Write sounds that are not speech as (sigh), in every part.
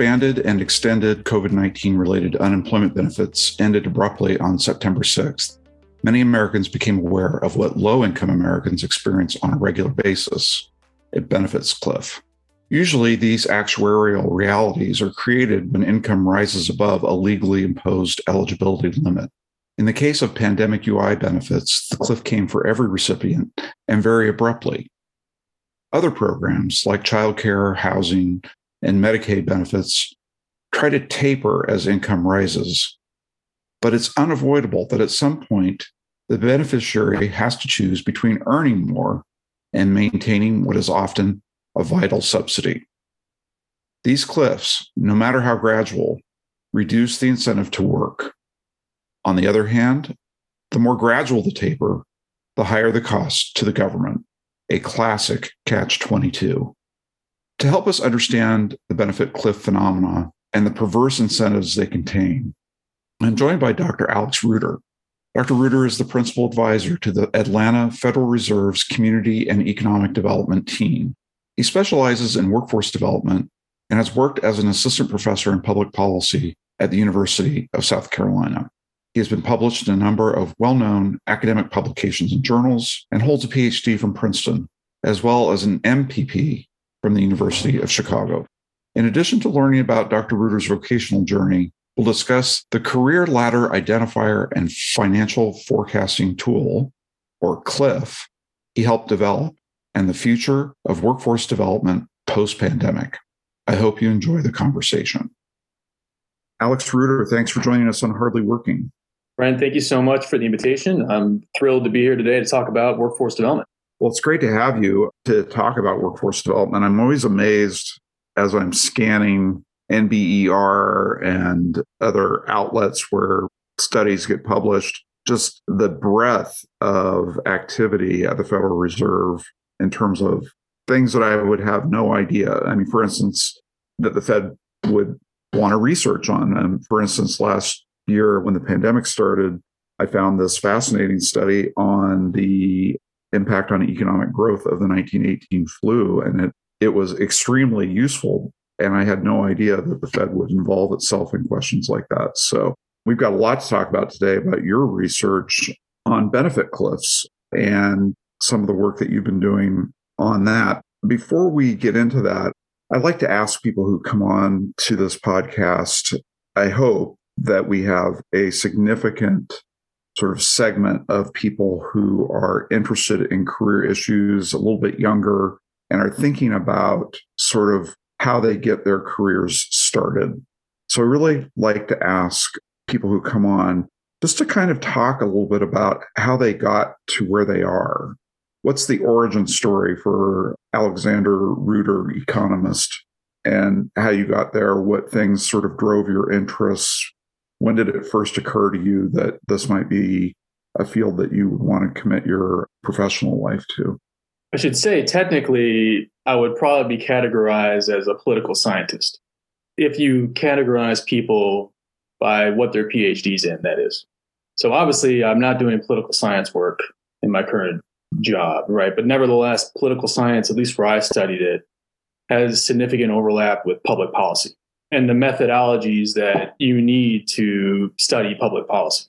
expanded and extended COVID 19 related unemployment benefits ended abruptly on September 6th, many Americans became aware of what low income Americans experience on a regular basis a benefits cliff. Usually, these actuarial realities are created when income rises above a legally imposed eligibility limit. In the case of pandemic UI benefits, the cliff came for every recipient and very abruptly. Other programs like childcare, housing, and Medicaid benefits try to taper as income rises. But it's unavoidable that at some point, the beneficiary has to choose between earning more and maintaining what is often a vital subsidy. These cliffs, no matter how gradual, reduce the incentive to work. On the other hand, the more gradual the taper, the higher the cost to the government, a classic catch 22. To help us understand the benefit cliff phenomena and the perverse incentives they contain, I'm joined by Dr. Alex Ruder. Dr. Ruder is the principal advisor to the Atlanta Federal Reserve's Community and Economic Development team. He specializes in workforce development and has worked as an assistant professor in public policy at the University of South Carolina. He has been published in a number of well known academic publications and journals and holds a PhD from Princeton, as well as an MPP from the University of Chicago. In addition to learning about Dr. Ruder's vocational journey, we'll discuss the Career Ladder Identifier and Financial Forecasting Tool, or CLIF, he helped develop, and the future of workforce development post pandemic. I hope you enjoy the conversation. Alex Ruder, thanks for joining us on Hardly Working. Brian, thank you so much for the invitation. I'm thrilled to be here today to talk about workforce development. Well, it's great to have you to talk about workforce development. I'm always amazed as I'm scanning NBER and other outlets where studies get published, just the breadth of activity at the Federal Reserve in terms of things that I would have no idea. I mean, for instance, that the Fed would want to research on. And for instance, last year when the pandemic started, I found this fascinating study on the impact on economic growth of the 1918 flu. And it, it was extremely useful. And I had no idea that the Fed would involve itself in questions like that. So we've got a lot to talk about today about your research on benefit cliffs and some of the work that you've been doing on that. Before we get into that, I'd like to ask people who come on to this podcast, I hope that we have a significant sort of segment of people who are interested in career issues, a little bit younger, and are thinking about sort of how they get their careers started. So I really like to ask people who come on just to kind of talk a little bit about how they got to where they are. What's the origin story for Alexander Ruder, economist, and how you got there? What things sort of drove your interests? When did it first occur to you that this might be a field that you would want to commit your professional life to? I should say, technically, I would probably be categorized as a political scientist. If you categorize people by what their PhD's in, that is. So obviously, I'm not doing political science work in my current job, right? But nevertheless, political science, at least where I studied it, has significant overlap with public policy and the methodologies that you need to study public policy.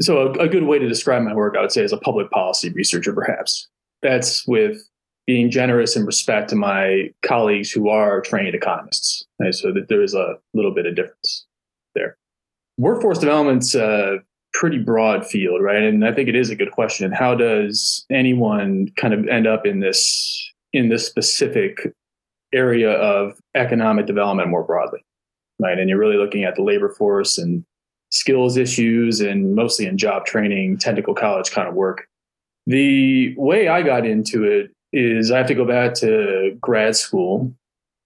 So, a, a, good way to describe my work, I would say, is a public policy researcher, perhaps. That's with being generous in respect to my colleagues who are trained economists. Right? So, that there is a little bit of difference there. Workforce development's a pretty broad field, right? And I think it is a good question. How does anyone kind of end up in this in this specific area of economic development more broadly? Right? And you're really looking at the labor force and skills issues and mostly in job training, technical college kind of work. The way I got into it is I have to go back to grad school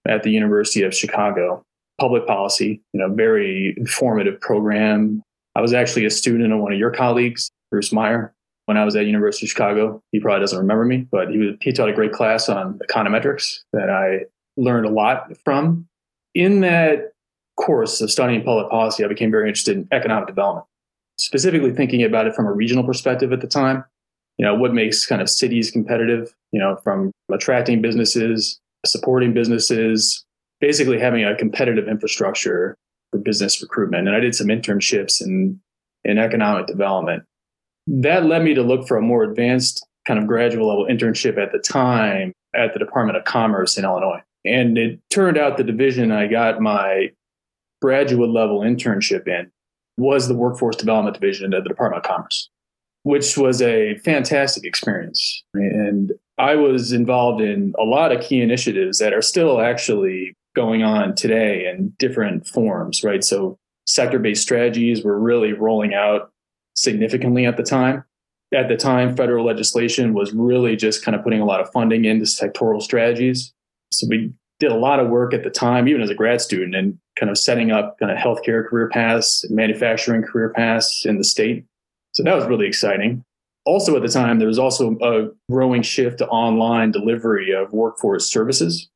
at the University of Chicago, public policy, you know, very informative program. I was actually a student of one of your colleagues, Bruce Meyer, when I was at University of Chicago. He probably doesn't remember me, but he was, he taught a great class on econometrics that I learned a lot from. In that course of studying public policy, I became very interested in economic development, specifically thinking about it from a regional perspective at the time. You know, what makes kind of cities competitive, you know, from attracting businesses, supporting businesses, basically having a competitive infrastructure for business recruitment. And I did some internships in, in economic development. That led me to look for a more advanced kind of graduate level internship at the time at the Department of Commerce in Illinois. And it turned out the division I got my graduate level internship in was the workforce development division at the Department of Commerce, which was a fantastic experience. And I was involved in a lot of key initiatives that are still actually going on today in different forms, right? So sector based strategies were really rolling out significantly at the time. At the time, federal legislation was really just kind of putting a lot of funding into sectoral strategies. So we did a lot of work at the time, even as a grad student, and kind of setting up kind of healthcare career paths, manufacturing career paths in the state. So that was really exciting. Also, at the time, there was also a growing shift to online delivery of workforce services,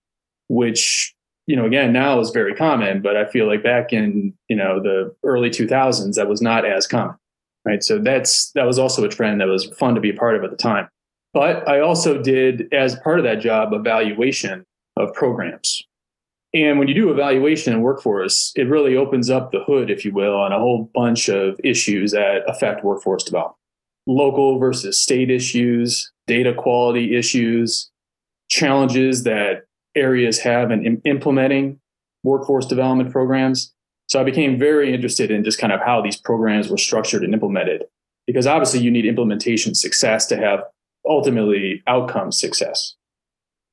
which, you know, again, now is very common, but I feel like back in, you know, the early 2000s, that was not as common, right? So that's, that was also a trend that was fun to be a part of at the time. But I also did, as part of that job, evaluation of programs. And when you do evaluation in workforce, it really opens up the hood, if you will, on a whole bunch of issues that affect workforce development. Local versus state issues, data quality issues, challenges that areas have in implementing workforce development programs. So I became very interested in just kind of how these programs were structured and implemented, because obviously you need implementation success to have ultimately outcome success.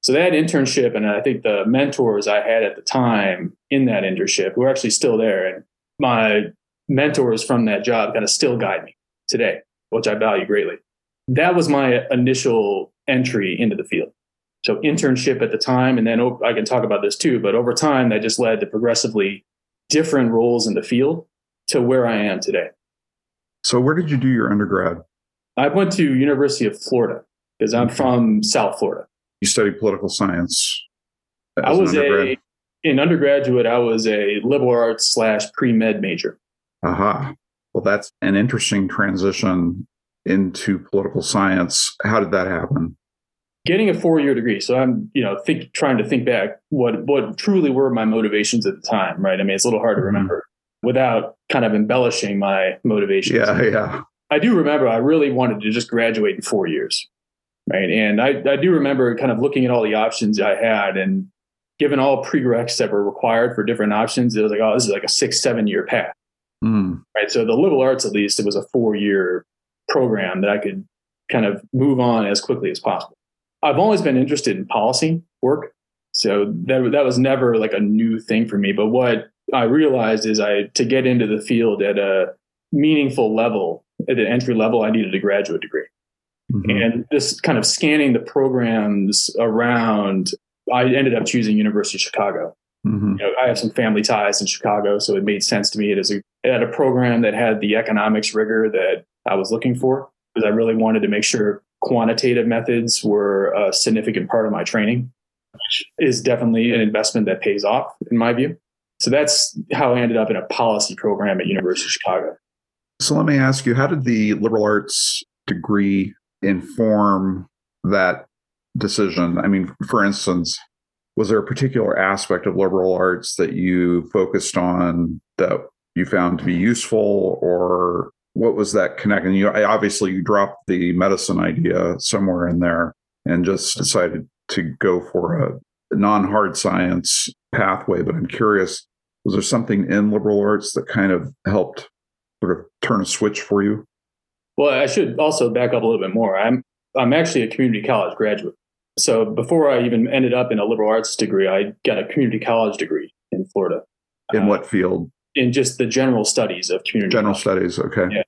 So that internship, and I think the mentors I had at the time in that internship who are actually still there, and my mentors from that job kind of still guide me today, which I value greatly. That was my initial entry into the field. So internship at the time, and then I can talk about this too, but over time that just led to progressively different roles in the field to where I am today. So where did you do your undergrad? I went to University of Florida because I'm from South Florida you studied political science. I was a in undergraduate. I was a liberal arts slash pre med major. Aha. Uh-huh. Well, that's an interesting transition into political science. How did that happen? Getting a four year degree. So I'm, you know, think trying to think back what what truly were my motivations at the time. Right. I mean, it's a little hard to mm-hmm. remember without kind of embellishing my motivations. Yeah, yeah. I do remember I really wanted to just graduate in four years right? And I, I do remember kind of looking at all the options I had and given all prereqs that were required for different options, it was like, oh, this is like a six, seven year path. Mm. Right. So the liberal arts, at least, it was a four year program that I could kind of move on as quickly as possible. I've always been interested in policy work. So that, that was never like a new thing for me. But what I realized is I, to get into the field at a meaningful level, at an entry level, I needed a graduate degree. Mm-hmm. And this kind of scanning the programs around, I ended up choosing University of Chicago. Mm-hmm. You know, I have some family ties in Chicago, so it made sense to me. It, is a, it had a program that had the economics rigor that I was looking for because I really wanted to make sure quantitative methods were a significant part of my training, which is definitely an investment that pays off in my view. So that's how I ended up in a policy program at University of Chicago. So let me ask you, how did the liberal arts degree inform that decision? I mean, for instance, was there a particular aspect of liberal arts that you focused on that you found to be useful or what was that connection? You obviously you dropped the medicine idea somewhere in there and just decided to go for a non-hard science pathway. But I'm curious, was there something in liberal arts that kind of helped sort of turn a switch for you? Well, I should also back up a little bit more. I'm I'm actually a community college graduate. So before I even ended up in a liberal arts degree, I got a community college degree in Florida. In uh, what field? In just the general studies of community. General college. studies, okay. Yeah.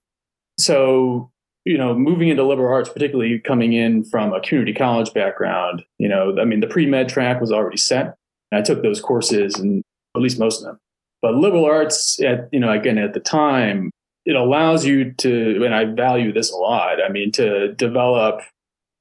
So you know, moving into liberal arts, particularly coming in from a community college background, you know, I mean, the pre med track was already set. And I took those courses, and at least most of them. But liberal arts, at you know, again at the time, it allows you to, and I value this a lot. I mean, to develop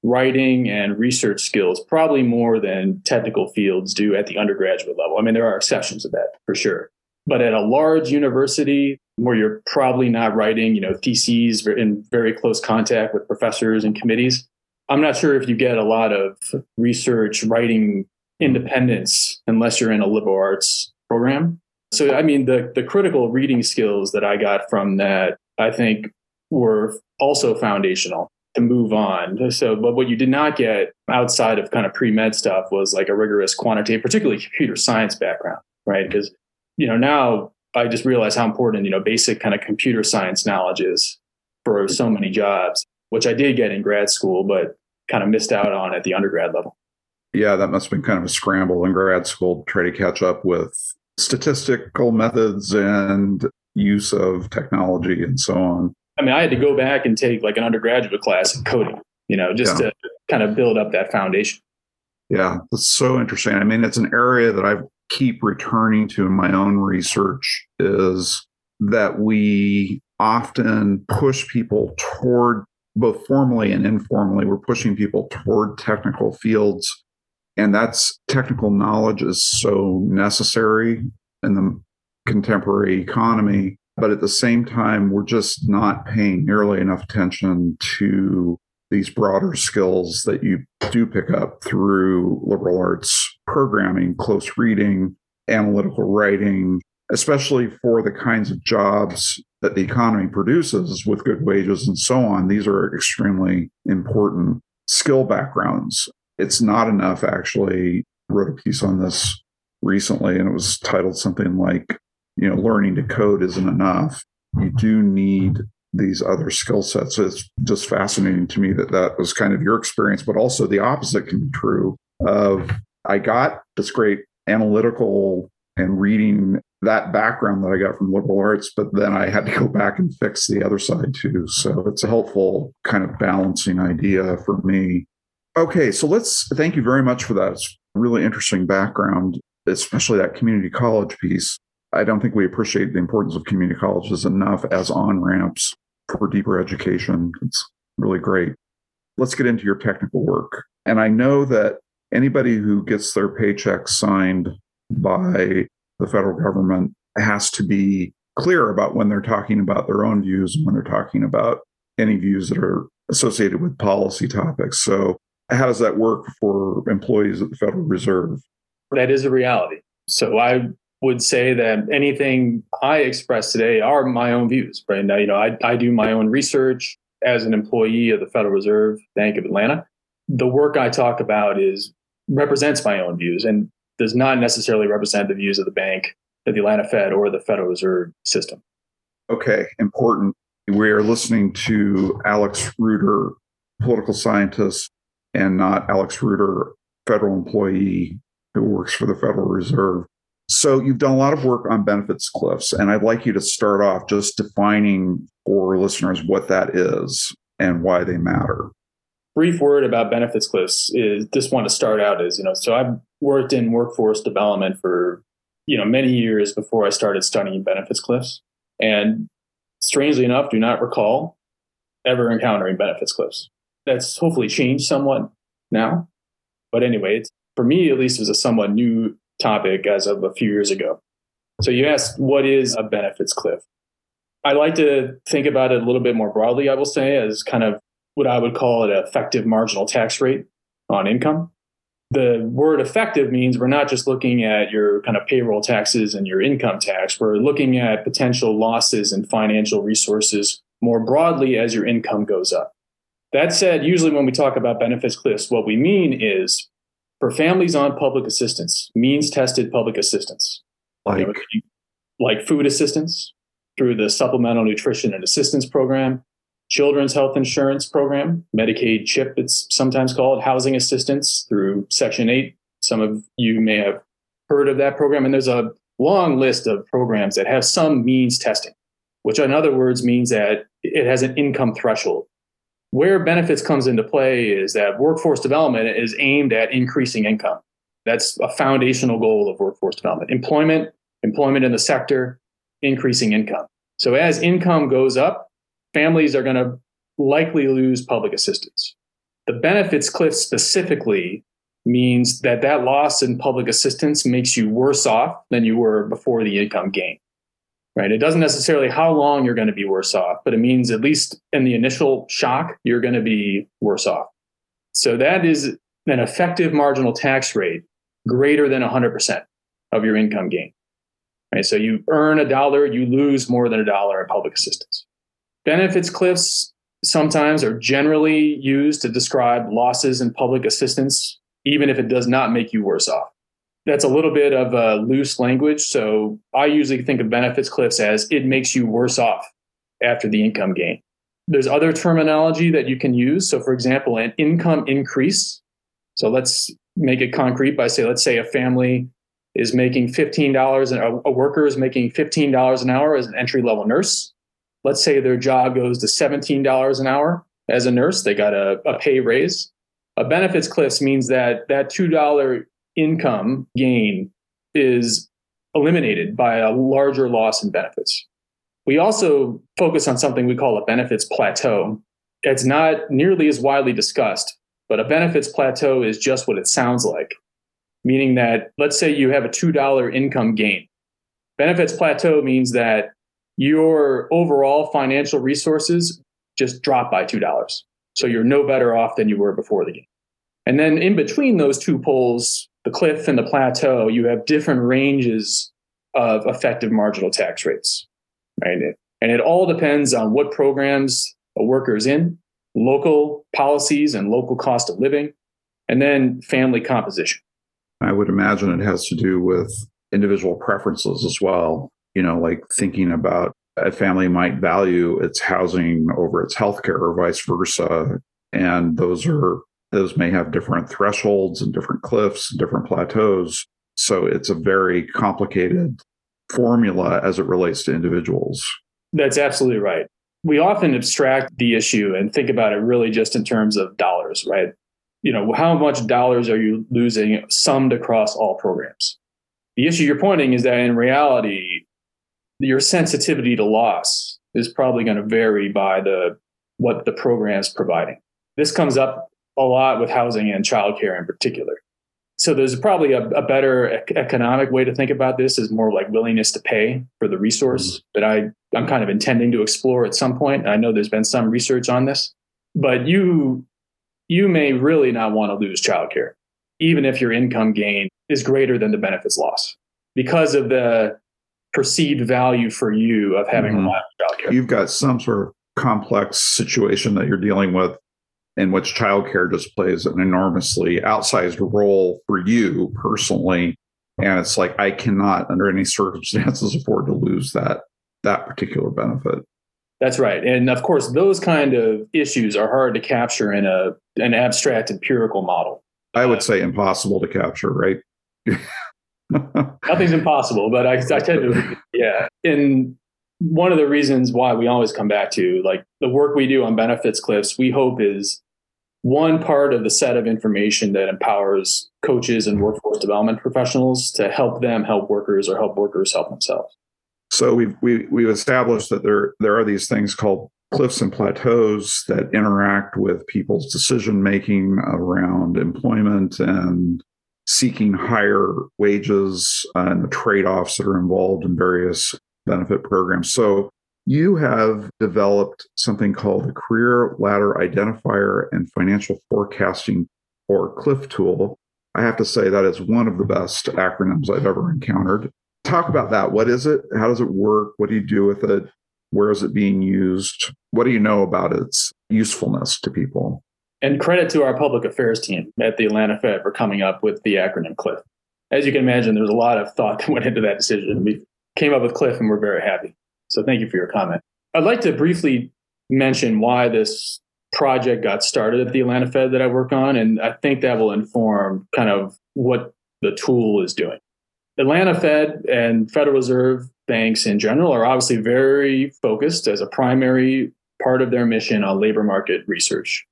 writing and research skills probably more than technical fields do at the undergraduate level. I mean, there are exceptions to that for sure. But at a large university where you're probably not writing, you know, theses in very close contact with professors and committees, I'm not sure if you get a lot of research writing independence unless you're in a liberal arts program. So, I mean, the, the critical reading skills that I got from that, I think, were also foundational to move on. So, but what you did not get outside of kind of pre med stuff was like a rigorous quantitative, particularly computer science background, right? Because, you know, now I just realize how important, you know, basic kind of computer science knowledge is for so many jobs, which I did get in grad school, but kind of missed out on at the undergrad level. Yeah, that must have been kind of a scramble in grad school to try to catch up with statistical methods and use of technology and so on. I mean, I had to go back and take like an undergraduate class in coding, you know, just yeah. to kind of build up that foundation. Yeah, that's so interesting. I mean, it's an area that I keep returning to in my own research is that we often push people toward both formally and informally, we're pushing people toward technical fields. And that's technical knowledge is so necessary in the contemporary economy but at the same time, we're just not paying nearly enough attention to these broader skills that you do pick up through liberal arts programming, close reading, analytical writing, especially for the kinds of jobs that the economy produces with good wages and so on. These are extremely important skill backgrounds. It's not enough, actually. Wrote a piece on this recently, and it was titled something like you know, learning to code isn't enough. You do need these other skill sets. So it's just fascinating to me that that was kind of your experience, but also the opposite can be true of I got this great analytical and reading that background that I got from liberal arts, but then I had to go back and fix the other side too. So it's a helpful kind of balancing idea for me. Okay, so let's thank you very much for that. It's really interesting background, especially that community college piece. I don't think we appreciate the importance of community colleges enough as on ramps for deeper education. It's really great. Let's get into your technical work. And I know that anybody who gets their paycheck signed by the federal government has to be clear about when they're talking about their own views and when they're talking about any views that are associated with policy topics. So, how does that work for employees at the Federal Reserve? That is a reality. So, I would say that anything I express today are my own views. Right now, you know, I, I do my own research as an employee of the Federal Reserve Bank of Atlanta. The work I talk about is represents my own views and does not necessarily represent the views of the bank, of the Atlanta Fed, or the Federal Reserve System. Okay, important. We are listening to Alex Ruder, political scientist, and not Alex Ruder, federal employee who works for the Federal Reserve. So you've done a lot of work on benefits cliffs, and I'd like you to start off just defining for listeners what that is and why they matter. Brief word about benefits cliffs is just want to start out as you know. So I've worked in workforce development for you know many years before I started studying benefits cliffs, and strangely enough, do not recall ever encountering benefits cliffs. That's hopefully changed somewhat now, but anyway, it's, for me at least, it was a somewhat new topic as of a few years ago. So you asked, what is a benefits cliff? I like to think about it a little bit more broadly, I will say, as kind of what I would call an effective marginal tax rate on income. The word effective means we're not just looking at your kind of payroll taxes and your income tax. We're looking at potential losses and financial resources more broadly as your income goes up. That said, usually when we talk about benefits cliffs, what we mean is for families on public assistance, means tested public assistance, like, you know, like food assistance through the Supplemental Nutrition and Assistance Program, Children's Health Insurance Program, Medicaid CHIP, it's sometimes called, housing assistance through Section 8. Some of you may have heard of that program. And there's a long list of programs that have some means testing, which in other words means that it has an income threshold. Where benefits comes into play is that workforce development is aimed at increasing income. That's a foundational goal of workforce development. Employment, employment in the sector, increasing income. So as income goes up, families are going to likely lose public assistance. The benefits cliff specifically means that that loss in public assistance makes you worse off than you were before the income gain right? It doesn't necessarily how long you're going to be worse off, but it means at least in the initial shock, you're going to be worse off. So that is an effective marginal tax rate greater than 100% of your income gain. Right? So you earn a dollar, you lose more than a dollar in public assistance. Benefits cliffs sometimes are generally used to describe losses in public assistance, even if it does not make you worse off. That's a little bit of a loose language. So I usually think of benefits cliffs as it makes you worse off after the income gain. There's other terminology that you can use. So, for example, an income increase. So let's make it concrete by say, let's say a family is making $15 and a worker is making $15 an hour as an entry level nurse. Let's say their job goes to $17 an hour as a nurse. They got a, a pay raise. A benefits cliffs means that that $2 income gain is eliminated by a larger loss in benefits. We also focus on something we call a benefits plateau. It's not nearly as widely discussed, but a benefits plateau is just what it sounds like, meaning that let's say you have a $2 income gain. Benefits plateau means that your overall financial resources just drop by $2. So you're no better off than you were before the gain. And then in between those two poles, the cliff and the plateau, you have different ranges of effective marginal tax rates, right? And it all depends on what programs a worker is in, local policies and local cost of living, and then family composition. I would imagine it has to do with individual preferences as well. You know, like thinking about a family might value its housing over its healthcare or vice versa. And those are those may have different thresholds and different cliffs and different plateaus. So it's a very complicated formula as it relates to individuals. That's absolutely right. We often abstract the issue and think about it really just in terms of dollars, right? You know, how much dollars are you losing summed across all programs? The issue you're pointing is that in reality, your sensitivity to loss is probably going to vary by the what the program is providing. This comes up a lot with housing and childcare in particular. So there's probably a, a better economic way to think about this is more like willingness to pay for the resource mm-hmm. that I, I'm kind of intending to explore at some point. I know there's been some research on this, but you you may really not want to lose childcare, even if your income gain is greater than the benefits loss, because of the perceived value for you of having mm-hmm. reliable childcare. You've got some sort of complex situation that you're dealing with in which childcare just plays an enormously outsized role for you personally. And it's like I cannot, under any circumstances, (laughs) afford to lose that that particular benefit. That's right. And of course, those kind of issues are hard to capture in a an abstract empirical model. I would say impossible to capture, right? (laughs) Nothing's impossible, but I, I tend to, yeah. And one of the reasons why we always come back to like the work we do on benefits cliffs, we hope is one part of the set of information that empowers coaches and workforce development professionals to help them help workers or help workers help themselves. So we've we, we've established that there there are these things called cliffs and plateaus that interact with people's decision making around employment and seeking higher wages and the trade offs that are involved in various benefit programs. So you have developed something called the Career Ladder Identifier and Financial Forecasting or CLIF tool. I have to say that is one of the best acronyms I've ever encountered. Talk about that. What is it? How does it work? What do you do with it? Where is it being used? What do you know about its usefulness to people? And credit to our public affairs team at the Atlanta Fed for coming up with the acronym CLIF. As you can imagine, there's a lot of thought that went into that decision. We came up with CLIF, and we're very happy. So thank you for your comment. I'd like to briefly mention why this project got started at the Atlanta Fed that I work on, and I think that will inform kind of what the tool is doing. Atlanta Fed and Federal Reserve banks in general are obviously very focused as a primary part of their mission on labor market research,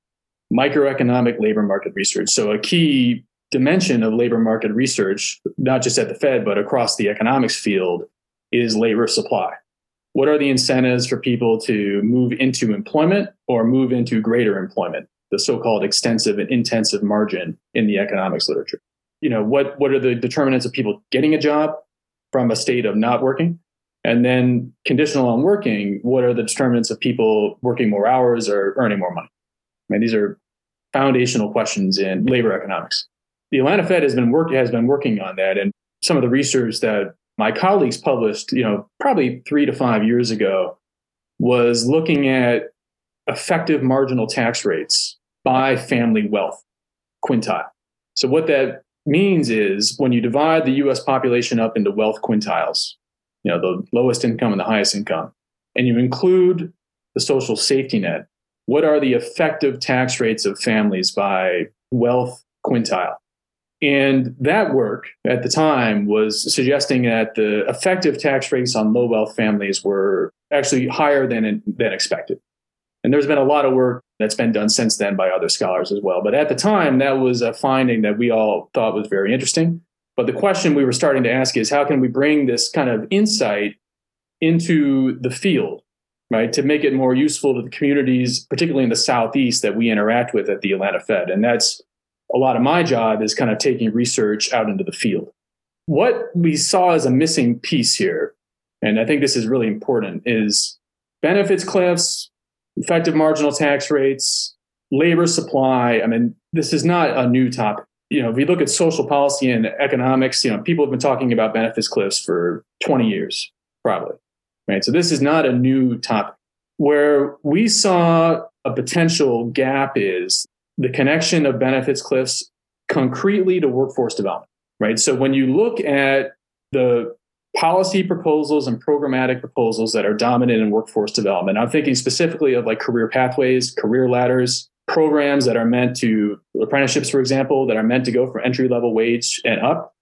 microeconomic labor market research. So, a key dimension of labor market research, not just at the Fed, but across the economics field, is labor supply. What are the incentives for people to move into employment or move into greater employment? The so-called extensive and intensive margin in the economics literature. You know, what, what are the determinants of people getting a job from a state of not working? And then conditional on working, what are the determinants of people working more hours or earning more money? I mean, these are foundational questions in labor economics. the Atlanta Fed has been work has been working on that, and some of the research that my colleagues published, you know, probably three to five years ago, was looking at effective marginal tax rates by family wealth quintile. So what that means is when you divide the US population up into wealth quintiles, you know, the lowest income and the highest income, and you include the social safety net, what are the effective tax rates of families by wealth quintile? And that work at the time was suggesting that the effective tax rates on low wealth families were actually higher than, than expected. And there's been a lot of work that's been done since then by other scholars as well. But at the time, that was a finding that we all thought was very interesting. But the question we were starting to ask is how can we bring this kind of insight into the field, right, to make it more useful to the communities, particularly in the Southeast that we interact with at the Atlanta Fed? And that's a lot of my job is kind of taking research out into the field. What we saw as a missing piece here, and I think this is really important, is benefits cliffs, effective marginal tax rates, labor supply. I mean, this is not a new topic. You know, if we look at social policy and economics, you know, people have been talking about benefits cliffs for 20 years, probably. Right. So this is not a new topic. Where we saw a potential gap is the connection of benefits cliffs concretely to workforce development, right? So when you look at the policy proposals and programmatic proposals that are dominant in workforce development, I'm thinking specifically of like career pathways, career ladders, programs that are meant to apprenticeships, for example, that are meant to go for entry level wage and up.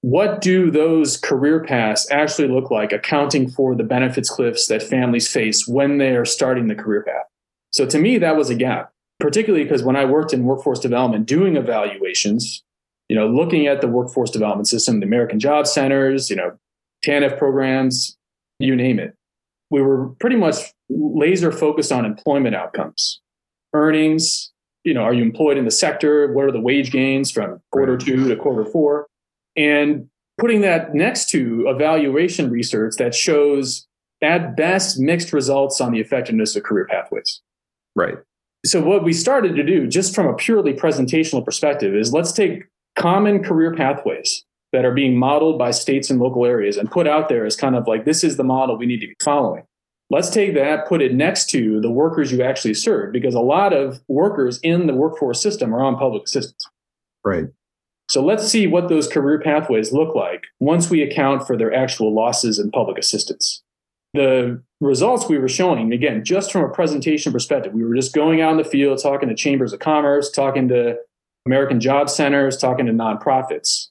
What do those career paths actually look like, accounting for the benefits cliffs that families face when they are starting the career path? So to me, that was a gap particularly because when I worked in workforce development, doing evaluations, you know, looking at the workforce development system, the American Job Centers, you know, TANF programs, you name it, we were pretty much laser focused on employment outcomes, earnings. You know, are you employed in the sector? What are the wage gains from quarter two to quarter four? And putting that next to evaluation research that shows at best mixed results on the effectiveness of career pathways. Right so what we started to do just from a purely presentational perspective is let's take common career pathways that are being modeled by states and local areas and put out there as kind of like this is the model we need to be following. Let's take that put it next to the workers you actually serve because a lot of workers in the workforce system are on public assistance. Right. So let's see what those career pathways look like once we account for their actual losses in public assistance. The results we were showing, again, just from a presentation perspective, we were just going out in the field, talking to chambers of commerce, talking to American job centers, talking to nonprofits.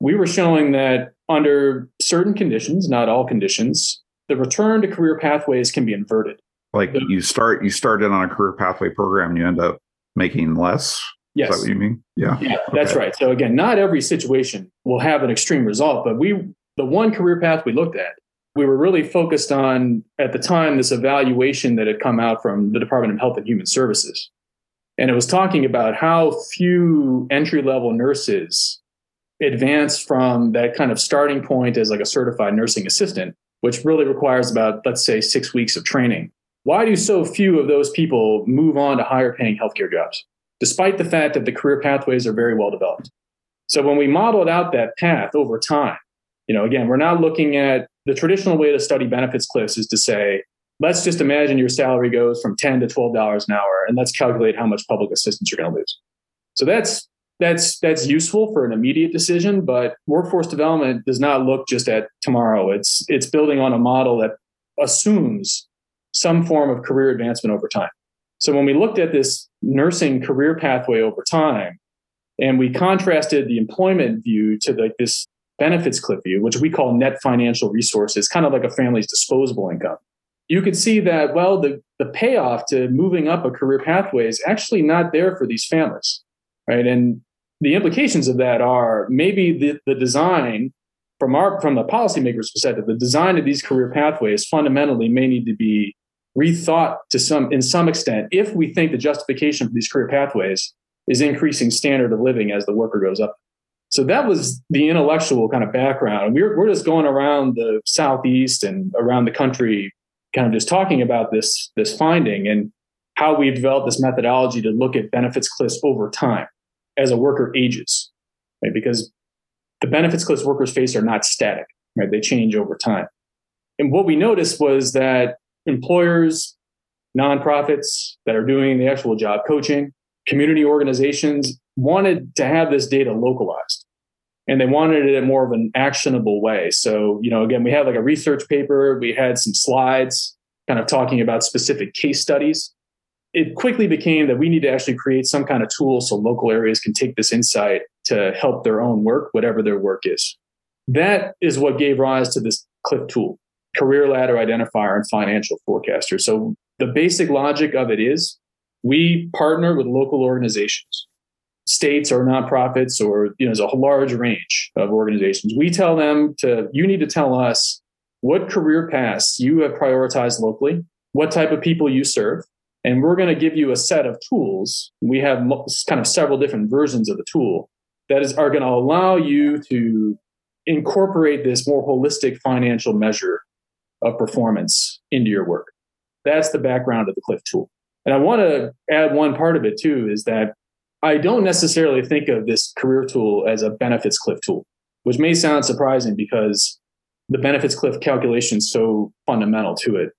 We were showing that under certain conditions, not all conditions, the return to career pathways can be inverted. Like you start, you started on a career pathway program, and you end up making less. Yes. Is that what you mean? Yeah. Yeah, okay. that's right. So again, not every situation will have an extreme result, but we, the one career path we looked at we were really focused on, at the time, this evaluation that had come out from the Department of Health and Human Services. And it was talking about how few entry level nurses advance from that kind of starting point as like a certified nursing assistant, which really requires about, let's say, six weeks of training. Why do so few of those people move on to higher paying healthcare jobs, despite the fact that the career pathways are very well developed? So when we modeled out that path over time, you know, again, we're not looking at the traditional way to study benefits cliffs is to say, let's just imagine your salary goes from 10 to $12 an hour and let's calculate how much public assistance you're going to lose. So that's that's that's useful for an immediate decision, but workforce development does not look just at tomorrow. It's it's building on a model that assumes some form of career advancement over time. So when we looked at this nursing career pathway over time, and we contrasted the employment view to like this benefits cliff view, which we call net financial resources, kind of like a family's disposable income. You could see that, well, the, the payoff to moving up a career pathway is actually not there for these families, right? And the implications of that are maybe the, the design from our from the policymakers' perspective, the design of these career pathways fundamentally may need to be rethought to some in some extent if we think the justification for these career pathways is increasing standard of living as the worker goes up. So that was the intellectual kind of background. We're, we're just going around the Southeast and around the country, kind of just talking about this, this finding and how we've developed this methodology to look at benefits cliffs over time as a worker ages. right? Because the benefits cliffs workers face are not static, right? They change over time. And what we noticed was that employers, nonprofits that are doing the actual job coaching, community organizations wanted to have this data localized and they wanted it in more of an actionable way. So, you know, again, we had like a research paper, we had some slides kind of talking about specific case studies. It quickly became that we need to actually create some kind of tool so local areas can take this insight to help their own work, whatever their work is. That is what gave rise to this CLIF tool, career ladder identifier and financial forecaster. So the basic logic of it is we partner with local organizations states or nonprofits or you know there's a large range of organizations. We tell them to you need to tell us what career paths you have prioritized locally what type of people you serve and we're going to give you a set of tools. We have kind of several different versions of the tool that is are going to allow you to incorporate this more holistic financial measure of performance into your work. That's the background of the CLIF tool. And i want to add one part of it too is that I don't necessarily think of this career tool as a benefits cliff tool, which may sound surprising because the benefits cliff calculation is so fundamental to it.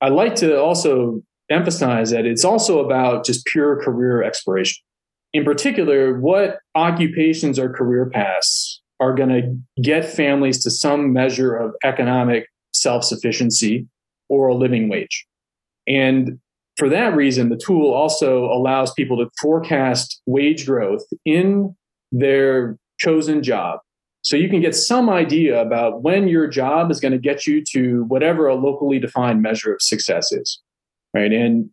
I like to also emphasize that it's also about just pure career exploration. In particular, what occupations or career paths are going to get families to some measure of economic self sufficiency or a living wage. And for that reason, the tool also allows people to forecast wage growth in their chosen job. So you can get some idea about when your job is going to get you to whatever a locally defined measure of success is. Right. And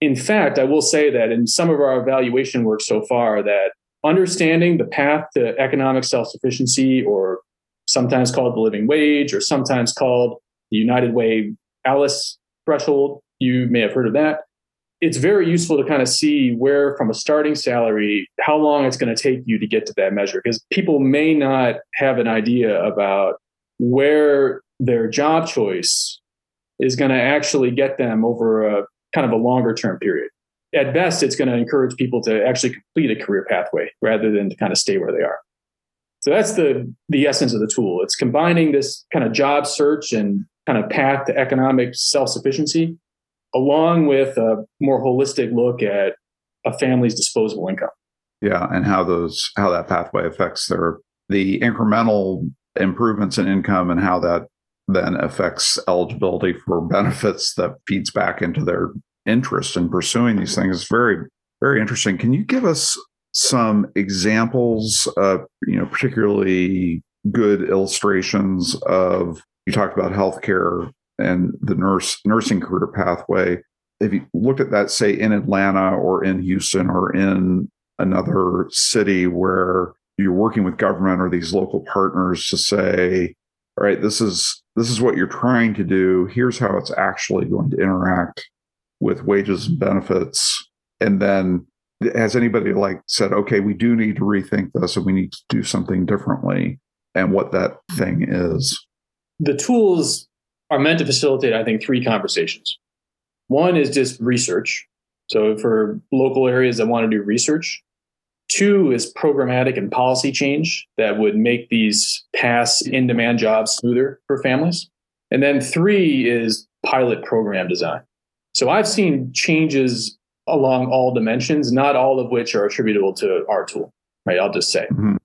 in fact, I will say that in some of our evaluation work so far, that understanding the path to economic self sufficiency, or sometimes called the living wage, or sometimes called the United Way ALICE threshold, you may have heard of that it's very useful to kind of see where from a starting salary how long it's going to take you to get to that measure because people may not have an idea about where their job choice is going to actually get them over a kind of a longer term period. At best it's going to encourage people to actually complete a career pathway rather than to kind of stay where they are. So that's the the essence of the tool. It's combining this kind of job search and kind of path to economic self-sufficiency along with a more holistic look at a family's disposable income. Yeah, and how those how that pathway affects their the incremental improvements in income and how that then affects eligibility for benefits that feeds back into their interest in pursuing these things. It's very very interesting. Can you give us some examples of you know particularly good illustrations of you talked about healthcare and the nurse nursing career pathway. If you looked at that, say in Atlanta or in Houston or in another city where you're working with government or these local partners to say, all right, this is this is what you're trying to do. Here's how it's actually going to interact with wages and benefits. And then has anybody like said, okay, we do need to rethink this and we need to do something differently and what that thing is? The tools are meant to facilitate, I think, three conversations. One is just research. So for local areas that want to do research. Two is programmatic and policy change that would make these pass in demand jobs smoother for families. And then three is pilot program design. So I've seen changes along all dimensions, not all of which are attributable to our tool, right? I'll just say. Mm-hmm.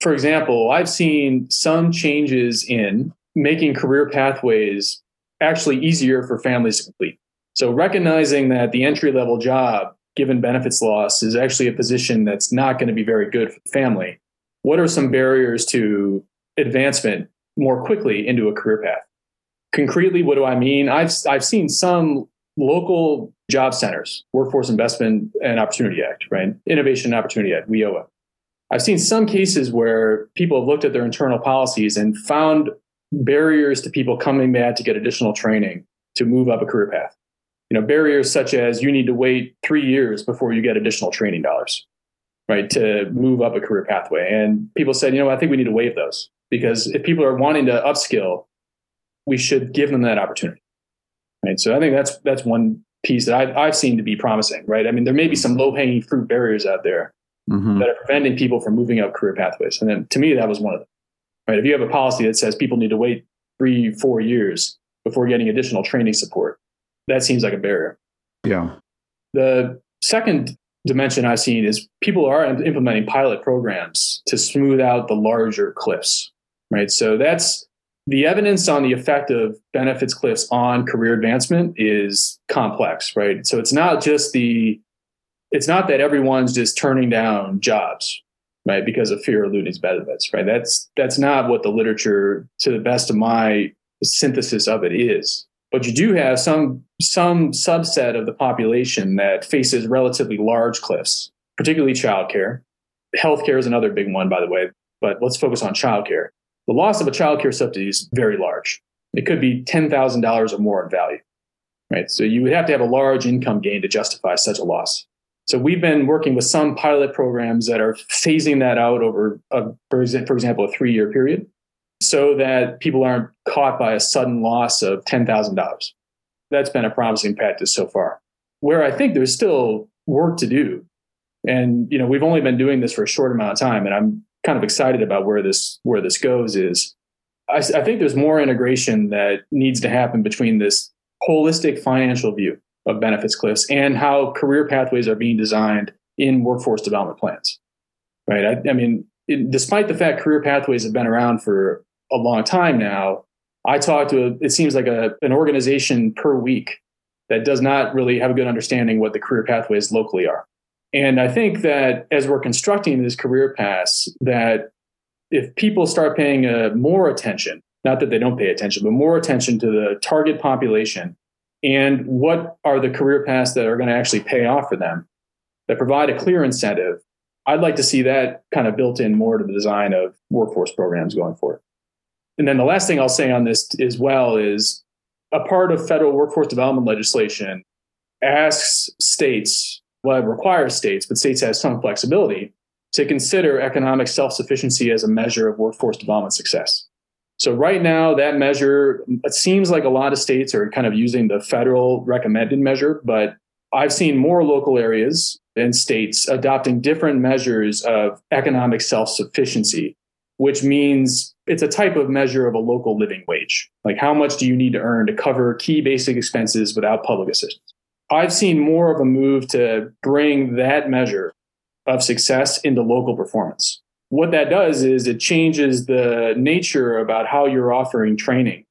For example, I've seen some changes in making career pathways actually easier for families to complete. So recognizing that the entry level job, given benefits loss, is actually a position that's not going to be very good for the family. What are some barriers to advancement more quickly into a career path? Concretely, what do I mean? I've I've seen some local job centers, Workforce Investment and Opportunity Act, right? Innovation and Opportunity Act, WIOA. I've seen some cases where people have looked at their internal policies and found barriers to people coming back to get additional training to move up a career path. You know, barriers such as you need to wait three years before you get additional training dollars, right, to move up a career pathway. And people said, you know, I think we need to waive those because if people are wanting to upskill, we should give them that opportunity. Right. So I think that's that's one piece that I've, I've seen to be promising, right? I mean, there may be some low hanging fruit barriers out there, mm-hmm. that are preventing people from moving up career pathways. And then to me, that was one of them. Right? If you have a policy that says people need to wait three, four years before getting additional training support, that seems like a barrier. Yeah. The second dimension I've seen is people are implementing pilot programs to smooth out the larger cliffs, right? So that's the evidence on the effect of benefits cliffs on career advancement is complex, right? So it's not just the, it's not that everyone's just turning down jobs, right, because of fear of losing benefits, right? That's that's not what the literature, to the best of my synthesis of it, is. But you do have some some subset of the population that faces relatively large cliffs, particularly childcare. Healthcare is another big one, by the way, but let's focus on childcare the loss of a childcare subsidy is very large. It could be $10,000 or more in value, right? So you would have to have a large income gain to justify such a loss. So we've been working with some pilot programs that are phasing that out over, a, for example, a three-year period, so that people aren't caught by a sudden loss of $10,000. That's been a promising practice so far. Where I think there's still work to do, and you know we've only been doing this for a short amount of time, and I'm kind of excited about where this where this goes is I, I think there's more integration that needs to happen between this holistic financial view of benefits cliffs and how career pathways are being designed in workforce development plans. Right. I, I mean, it, despite the fact career pathways have been around for a long time now, I talk to a, it seems like a, an organization per week that does not really have a good understanding what the career pathways locally are. And I think that as we're constructing this career paths, that if people start paying uh, more attention, not that they don't pay attention, but more attention to the target population and what are the career paths that are going to actually pay off for them, that provide a clear incentive, I'd like to see that kind of built in more to the design of workforce programs going forward. And then the last thing I'll say on this as well is a part of federal workforce development legislation asks states well, it requires states, but states have some flexibility to consider economic self sufficiency as a measure of workforce development success. So, right now, that measure, it seems like a lot of states are kind of using the federal recommended measure, but I've seen more local areas and states adopting different measures of economic self sufficiency, which means it's a type of measure of a local living wage. Like, how much do you need to earn to cover key basic expenses without public assistance? I've seen more of a move to bring that measure of success into local performance. What that does is it changes the nature about how you're offering training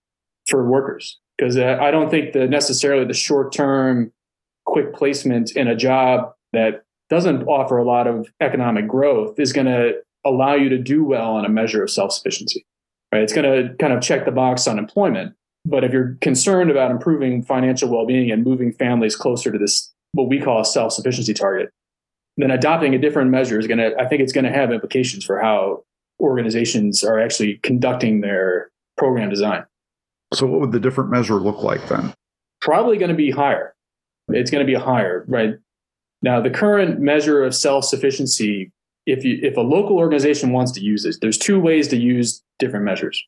for workers. Because uh, I don't think that necessarily the short term quick placement in a job that doesn't offer a lot of economic growth is going to allow you to do well on a measure of self sufficiency. Right? It's going to kind of check the box on employment, but if you're concerned about improving financial well-being and moving families closer to this what we call a self-sufficiency target, then adopting a different measure is going to I think it's going to have implications for how organizations are actually conducting their program design. So what would the different measure look like then? Probably going to be higher. It's going to be higher, right? Now, the current measure of self-sufficiency, if you if a local organization wants to use this, there's two ways to use different measures.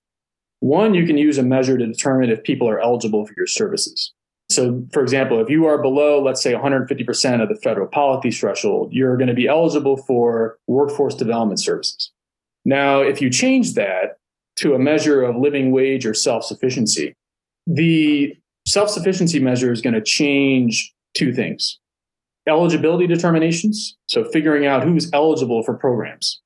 One, you can use a measure to determine if people are eligible for your services. So, for example, if you are below, let's say, 150% of the federal poverty threshold, you're going to be eligible for workforce development services. Now, if you change that to a measure of living wage or self sufficiency, the self sufficiency measure is going to change two things eligibility determinations. So, figuring out who's eligible for programs.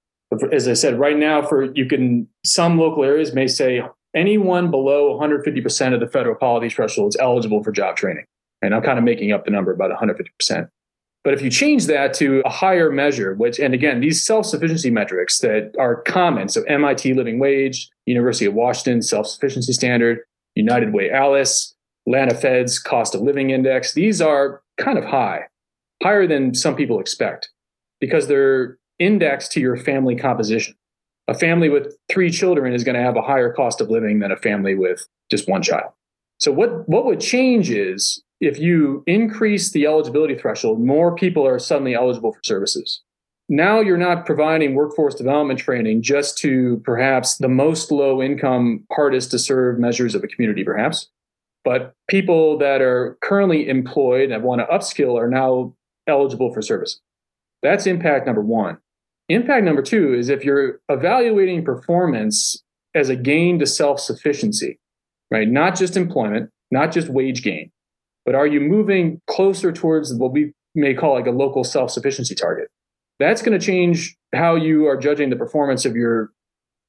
As I said, right now, for you can, some local areas may say anyone below 150% of the federal poverty threshold is eligible for job training. And I'm kind of making up the number about 150%. But if you change that to a higher measure, which, and again, these self sufficiency metrics that are common, so MIT living wage, University of Washington self sufficiency standard, United Way ALICE, Atlanta Fed's cost of living index, these are kind of high, higher than some people expect because they're indexed to your family composition a family with three children is going to have a higher cost of living than a family with just one child. So what what would change is if you increase the eligibility threshold, more people are suddenly eligible for services. Now you're not providing workforce development training just to perhaps the most low income, hardest to serve measures of a community, perhaps, but people that are currently employed and want to upskill are now eligible for service. That's impact number one. Impact number two is if you're evaluating performance as a gain to self sufficiency, right? Not just employment, not just wage gain, but are you moving closer towards what we may call like a local self sufficiency target? That's going to change how you are judging the performance of your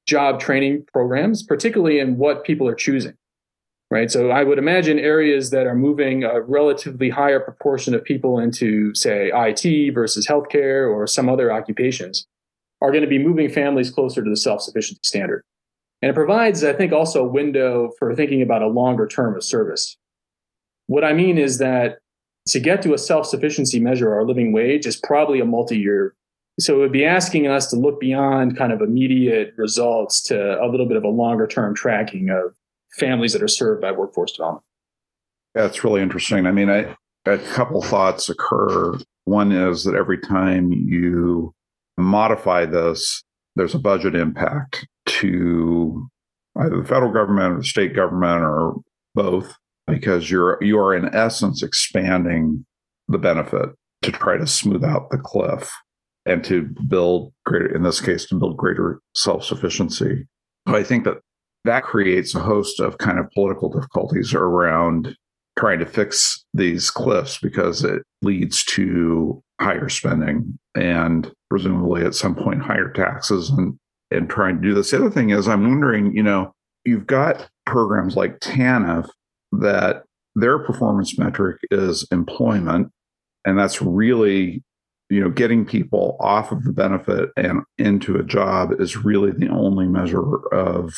job training programs, particularly in what people are choosing. Right. So I would imagine areas that are moving a relatively higher proportion of people into, say, IT versus healthcare or some other occupations are going to be moving families closer to the self sufficiency standard. And it provides, I think, also a window for thinking about a longer term of service. What I mean is that to get to a self sufficiency measure, our living wage is probably a multi year. So it would be asking us to look beyond kind of immediate results to a little bit of a longer term tracking of families that are served by workforce development. Yeah, really interesting. I mean, I, a couple thoughts occur. One is that every time you modify this, there's a budget impact to either the federal government or the state government or both, because you're you are in essence expanding the benefit to try to smooth out the cliff and to build greater in this case to build greater self-sufficiency. So I think that that creates a host of kind of political difficulties around trying to fix these cliffs because it leads to higher spending and presumably at some point higher taxes and and trying to do this. The other thing is I'm wondering, you know, you've got programs like TANF that their performance metric is employment. And that's really, you know, getting people off of the benefit and into a job is really the only measure of,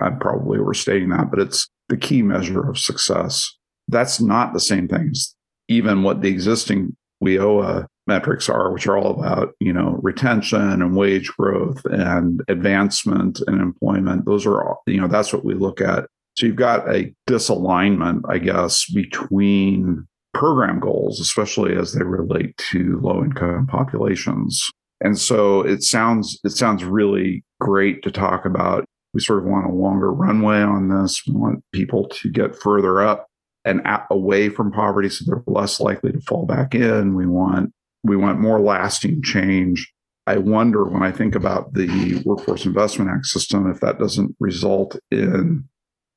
I'm probably overstating that, but it's the key measure of success. That's not the same thing as even what the existing WIOA metrics are, which are all about, you know, retention and wage growth and advancement and employment. Those are all, you know, that's what we look at. So you've got a disalignment, I guess, between program goals, especially as they relate to low income populations. And so it sounds it sounds really great to talk about. We sort of want a longer runway on this. We want people to get further up and away from poverty so they're less likely to fall back in. We want we want more lasting change. I wonder when I think about the Workforce Investment Act system if that doesn't result in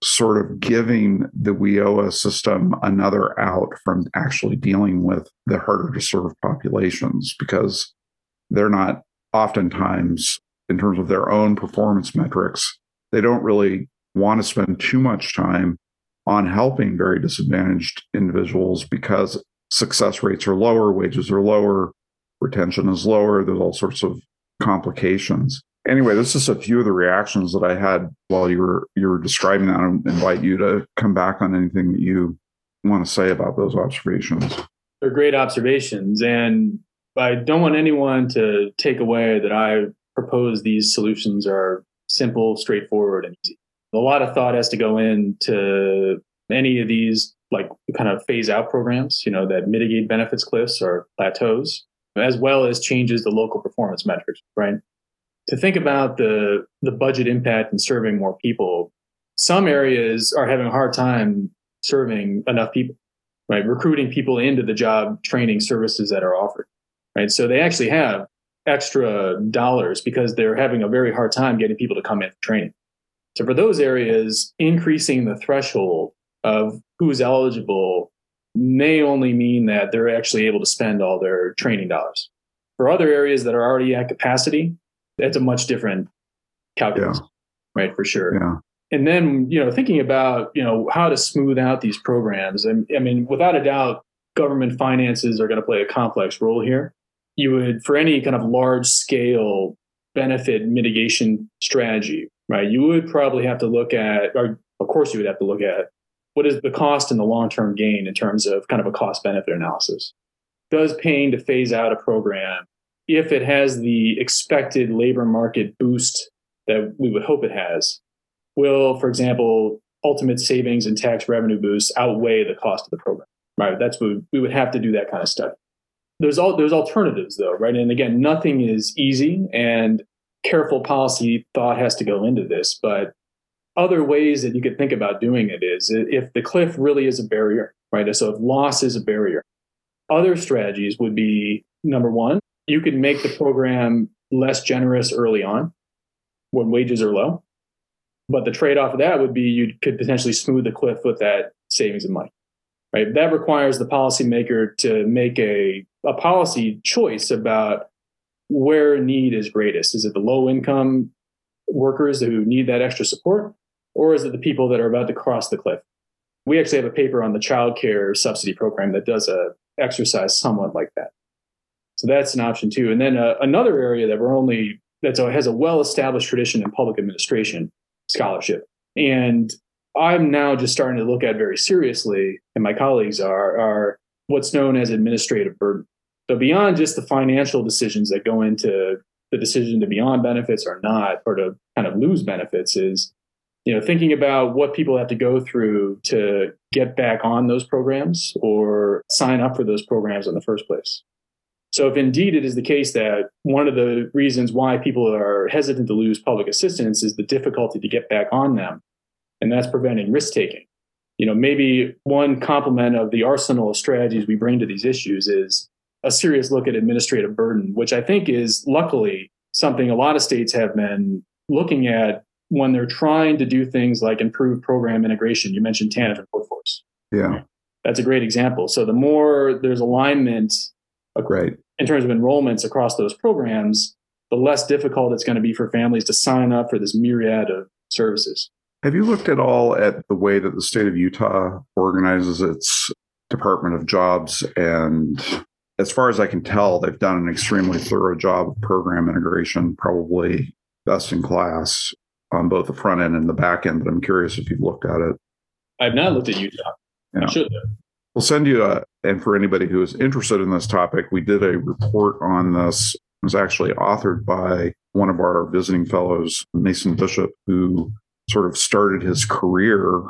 sort of giving the WIOA system another out from actually dealing with the harder to serve populations because they're not oftentimes, in terms of their own performance metrics, they don't really want to spend too much time on helping very disadvantaged individuals because success rates are lower, wages are lower, retention is lower. There's all sorts of complications. Anyway, this is a few of the reactions that I had while you were you were describing that. I invite you to come back on anything that you want to say about those observations. They're great observations, and I don't want anyone to take away that I propose these solutions are simple, straightforward, and easy. A lot of thought has to go into any of these like kind of phase out programs, you know, that mitigate benefits cliffs or plateaus, as well as changes the local performance metrics, right? To think about the the budget impact in serving more people, some areas are having a hard time serving enough people, right? Recruiting people into the job training services that are offered, right? So they actually have extra dollars because they're having a very hard time getting people to come in for training. So for those areas, increasing the threshold of who's eligible may only mean that they're actually able to spend all their training dollars. For other areas that are already at capacity, that's a much different calculus, yeah. right? For sure. Yeah. And then, you know, thinking about, you know, how to smooth out these programs. I, I mean, without a doubt, government finances are going to play a complex role here. You would, for any kind of large scale benefit mitigation strategy, right? You would probably have to look at, or of course, you would have to look at what is the cost and the long term gain in terms of kind of a cost benefit analysis? Does paying to phase out a program, if it has the expected labor market boost that we would hope it has, will, for example, ultimate savings and tax revenue boosts outweigh the cost of the program? Right. That's what we would have to do that kind of study. There's all there's alternatives though, right? And again, nothing is easy and careful policy thought has to go into this, but other ways that you could think about doing it is if the cliff really is a barrier, right? So if loss is a barrier, other strategies would be number one, you could make the program less generous early on when wages are low. But the trade off of that would be you could potentially smooth the cliff with that savings of money. Right. That requires the policymaker to make a, a policy choice about where need is greatest. Is it the low income workers who need that extra support? Or is it the people that are about to cross the cliff? We actually have a paper on the child care subsidy program that does a exercise somewhat like that. So that's an option too. And then uh, another area that we're only that has a well-established tradition in public administration scholarship, and I'm now just starting to look at very seriously, and my colleagues are are what's known as administrative burden. So beyond just the financial decisions that go into the decision to be on benefits or not, or to kind of lose benefits, is you know thinking about what people have to go through to get back on those programs or sign up for those programs in the first place. So, if indeed it is the case that one of the reasons why people are hesitant to lose public assistance is the difficulty to get back on them, and that's preventing risk taking. You know, maybe one complement of the arsenal of strategies we bring to these issues is a serious look at administrative burden, which I think is luckily something a lot of states have been looking at when they're trying to do things like improve program integration. You mentioned TANF and workforce. Yeah. That's a great example. So the more there's alignment Right. In terms of enrollments across those programs, the less difficult it's going to be for families to sign up for this myriad of services. Have you looked at all at the way that the state of Utah organizes its Department of Jobs? And as far as I can tell, they've done an extremely thorough job of program integration, probably best in class on both the front end and the back end. But I'm curious if you've looked at it. I've not looked at Utah. Yeah. I should have. We'll send you a, and for anybody who is interested in this topic, we did a report on this. It was actually authored by one of our visiting fellows, Mason Bishop, who sort of started his career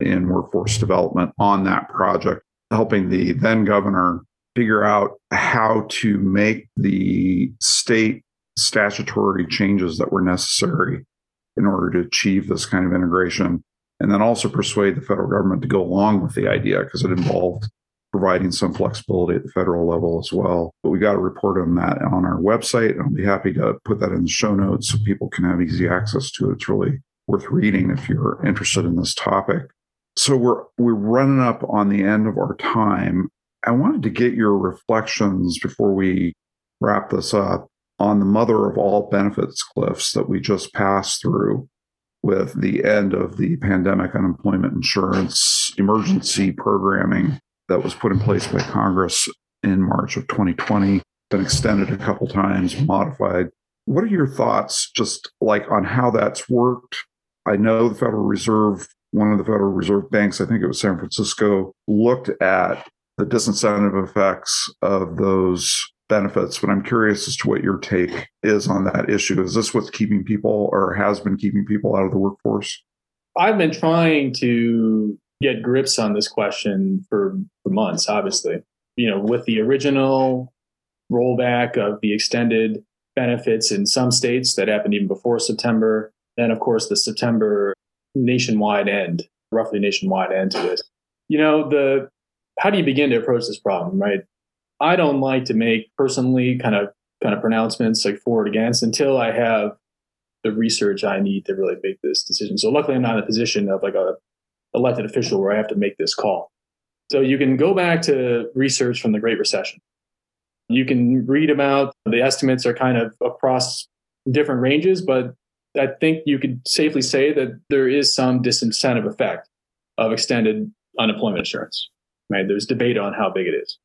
in workforce development on that project, helping the then governor figure out how to make the state statutory changes that were necessary in order to achieve this kind of integration and then also persuade the federal government to go along with the idea because it involved providing some flexibility at the federal level as well. But we got a report on that on our website. And I'll be happy to put that in the show notes so people can have easy access to it. It's really worth reading if you're interested in this topic. So we're we're running up on the end of our time. I wanted to get your reflections before we wrap this up on the mother of all benefits cliffs that we just passed through with the end of the pandemic unemployment insurance emergency programming that was put in place by Congress in March of 2020, been extended a couple times, modified. What are your thoughts just like on how that's worked? I know the Federal Reserve, one of the Federal Reserve banks, I think it was San Francisco, looked at the disincentive effects of those benefits, but I'm curious as to what your take is on that issue. Is this what's keeping people or has been keeping people out of the workforce? I've been trying to get grips on this question for, for months, obviously. You know, with the original rollback of the extended benefits in some states that happened even before September. Then, of course, the September nationwide end, roughly nationwide end to this. You know, the how do you begin to approach this problem, right? I don't like to make personally kind of kind of pronouncements like for or against until I have the research I need to really make this decision. So luckily I'm not in a position of like a elected official where I have to make this call. So you can go back to research from the Great Recession. You can read about the estimates are kind of across different ranges, but I think you could safely say that there is some disincentive effect of extended unemployment insurance. Right? There's debate on how big it is.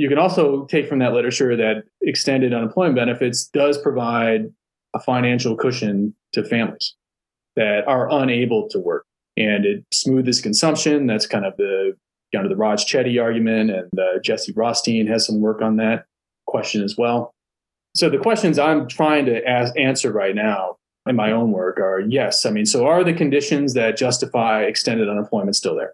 You can also take from that literature that extended unemployment benefits does provide a financial cushion to families that are unable to work. And it smoothes consumption. That's kind of the kind of the Raj Chetty argument, and uh, Jesse Rothstein has some work on that question as well. So the questions I'm trying to ask, answer right now in my own work are yes. I mean, so are the conditions that justify extended unemployment still there?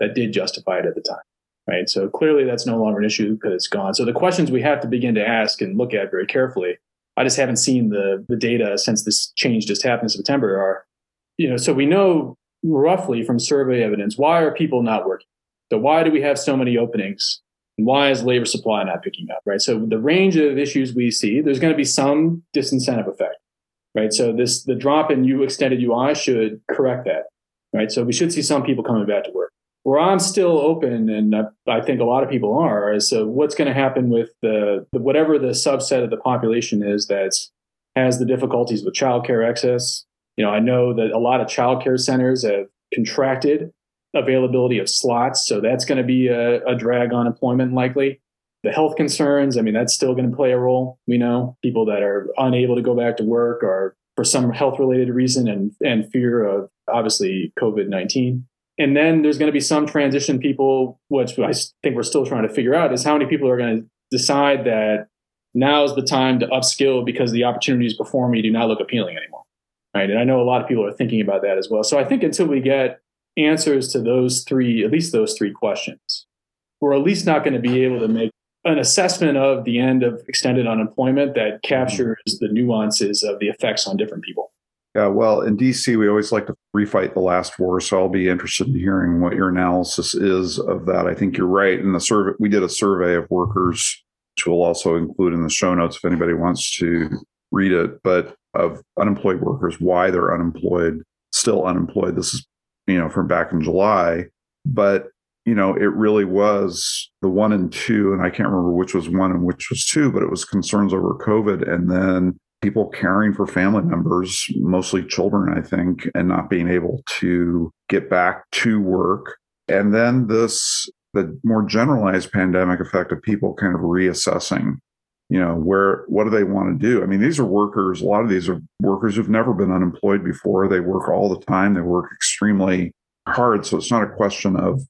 That did justify it at the time right? So clearly that's no longer an issue because it's gone. So the questions we have to begin to ask and look at very carefully. I just haven't seen the the data since this change just happened in September. Are you know? So we know roughly from survey evidence why are people not working? So why do we have so many openings And Why is labor supply not picking up, right? So the range of issues we see, there's going to be some disincentive effect, right? So this the drop in U extended UI should correct that, right? So we should see some people coming back to work. Where I'm still open, and I think a lot of people are, is so what's going to happen with the, the whatever the subset of the population is that has the difficulties with childcare access. You know, I know that a lot of childcare centers have contracted availability of slots. So that's going to be a, a, drag on employment likely. The health concerns, I mean, that's still going to play a role. We know people that are unable to go back to work or for some health related reason and, and fear of obviously COVID 19. And then there's going to be some transition people, which I think we're still trying to figure out is how many people are going to decide that now is the time to upskill because the opportunities before me do not look appealing anymore. Right. And I know a lot of people are thinking about that as well. So I think until we get answers to those three, at least those three questions, we're at least not going to be able to make an assessment of the end of extended unemployment that captures the nuances of the effects on different people. Yeah, well, in DC, we always like to refight the last war. So I'll be interested in hearing what your analysis is of that. I think you're right. In the survey, we did a survey of workers, which we'll also include in the show notes if anybody wants to read it, but of unemployed workers, why they're unemployed, still unemployed. This is you know, from back in July. But, you know, it really was the one and two, and I can't remember which was one and which was two, but it was concerns over COVID and then people caring for family members, mostly children, I think, and not being able to get back to work. And then this, the more generalized pandemic effect of people kind of reassessing you know where what do they want to do? I mean these are workers a lot of these are workers who've never been unemployed before. They work all the time. They work extremely hard. So it's not a question of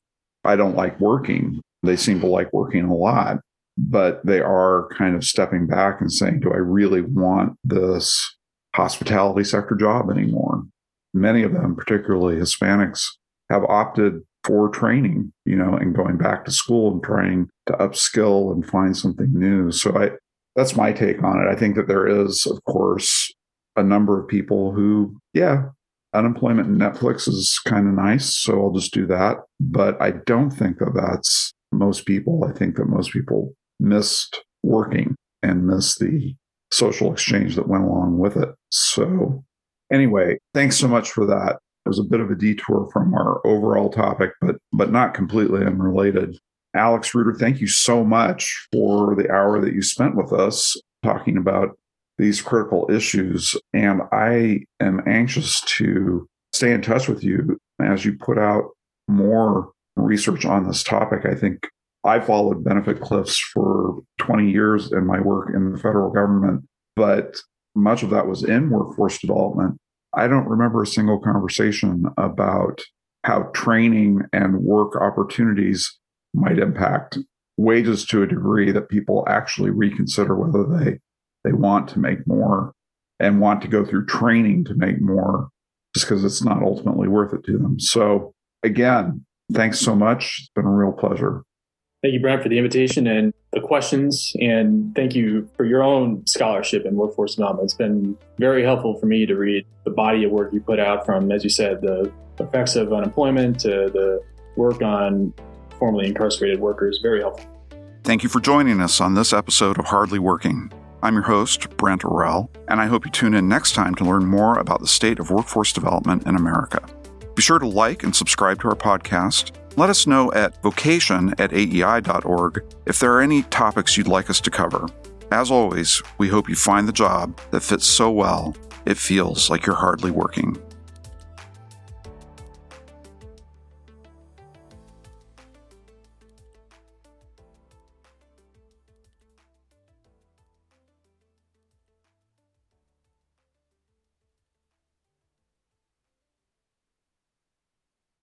i don't like working. They seem to like working a lot but they are kind of stepping back and saying do i really want this hospitality sector job anymore many of them particularly hispanics have opted for training, you know, and going back to school and trying to upskill and find something new. So I, that's my take on it. I think that there is, of course, a number of people who, yeah, unemployment in Netflix is kind of nice. So I'll just do that. But I don't think that that's most people. I think that most people missed working and missed the social exchange that went along with it. So, anyway, thanks so much for that. It was a bit of a detour from our overall topic, but but not completely unrelated. Alex Ruder, thank you so much for the hour that you spent with us talking about these critical issues. And I am anxious to stay in touch with you as you put out more research on this topic. I think I followed benefit cliffs for 20 years in my work in the federal government, but much of that was in workforce development. I don't remember a single conversation about how training and work opportunities might impact wages to a degree that people actually reconsider whether they they want to make more and want to go through training to make more just because it's not ultimately worth it to them. So again, thanks so much. It's been a real pleasure. Thank you, Brent, for the invitation and the questions. And thank you for your own scholarship in workforce development. It's been very helpful for me to read the body of work you put out from, as you said, the effects of unemployment to the work on formerly incarcerated workers. Very helpful. Thank you for joining us on this episode of Hardly Working. I'm your host, Brent Orrell, and I hope you tune in next time to learn more about the state of workforce development in America. Be sure to like and subscribe to our podcast. Let us know at vocation at aei.org if there are any topics you'd like us to cover. As always, we hope you find the job that fits so well it feels like you're hardly working.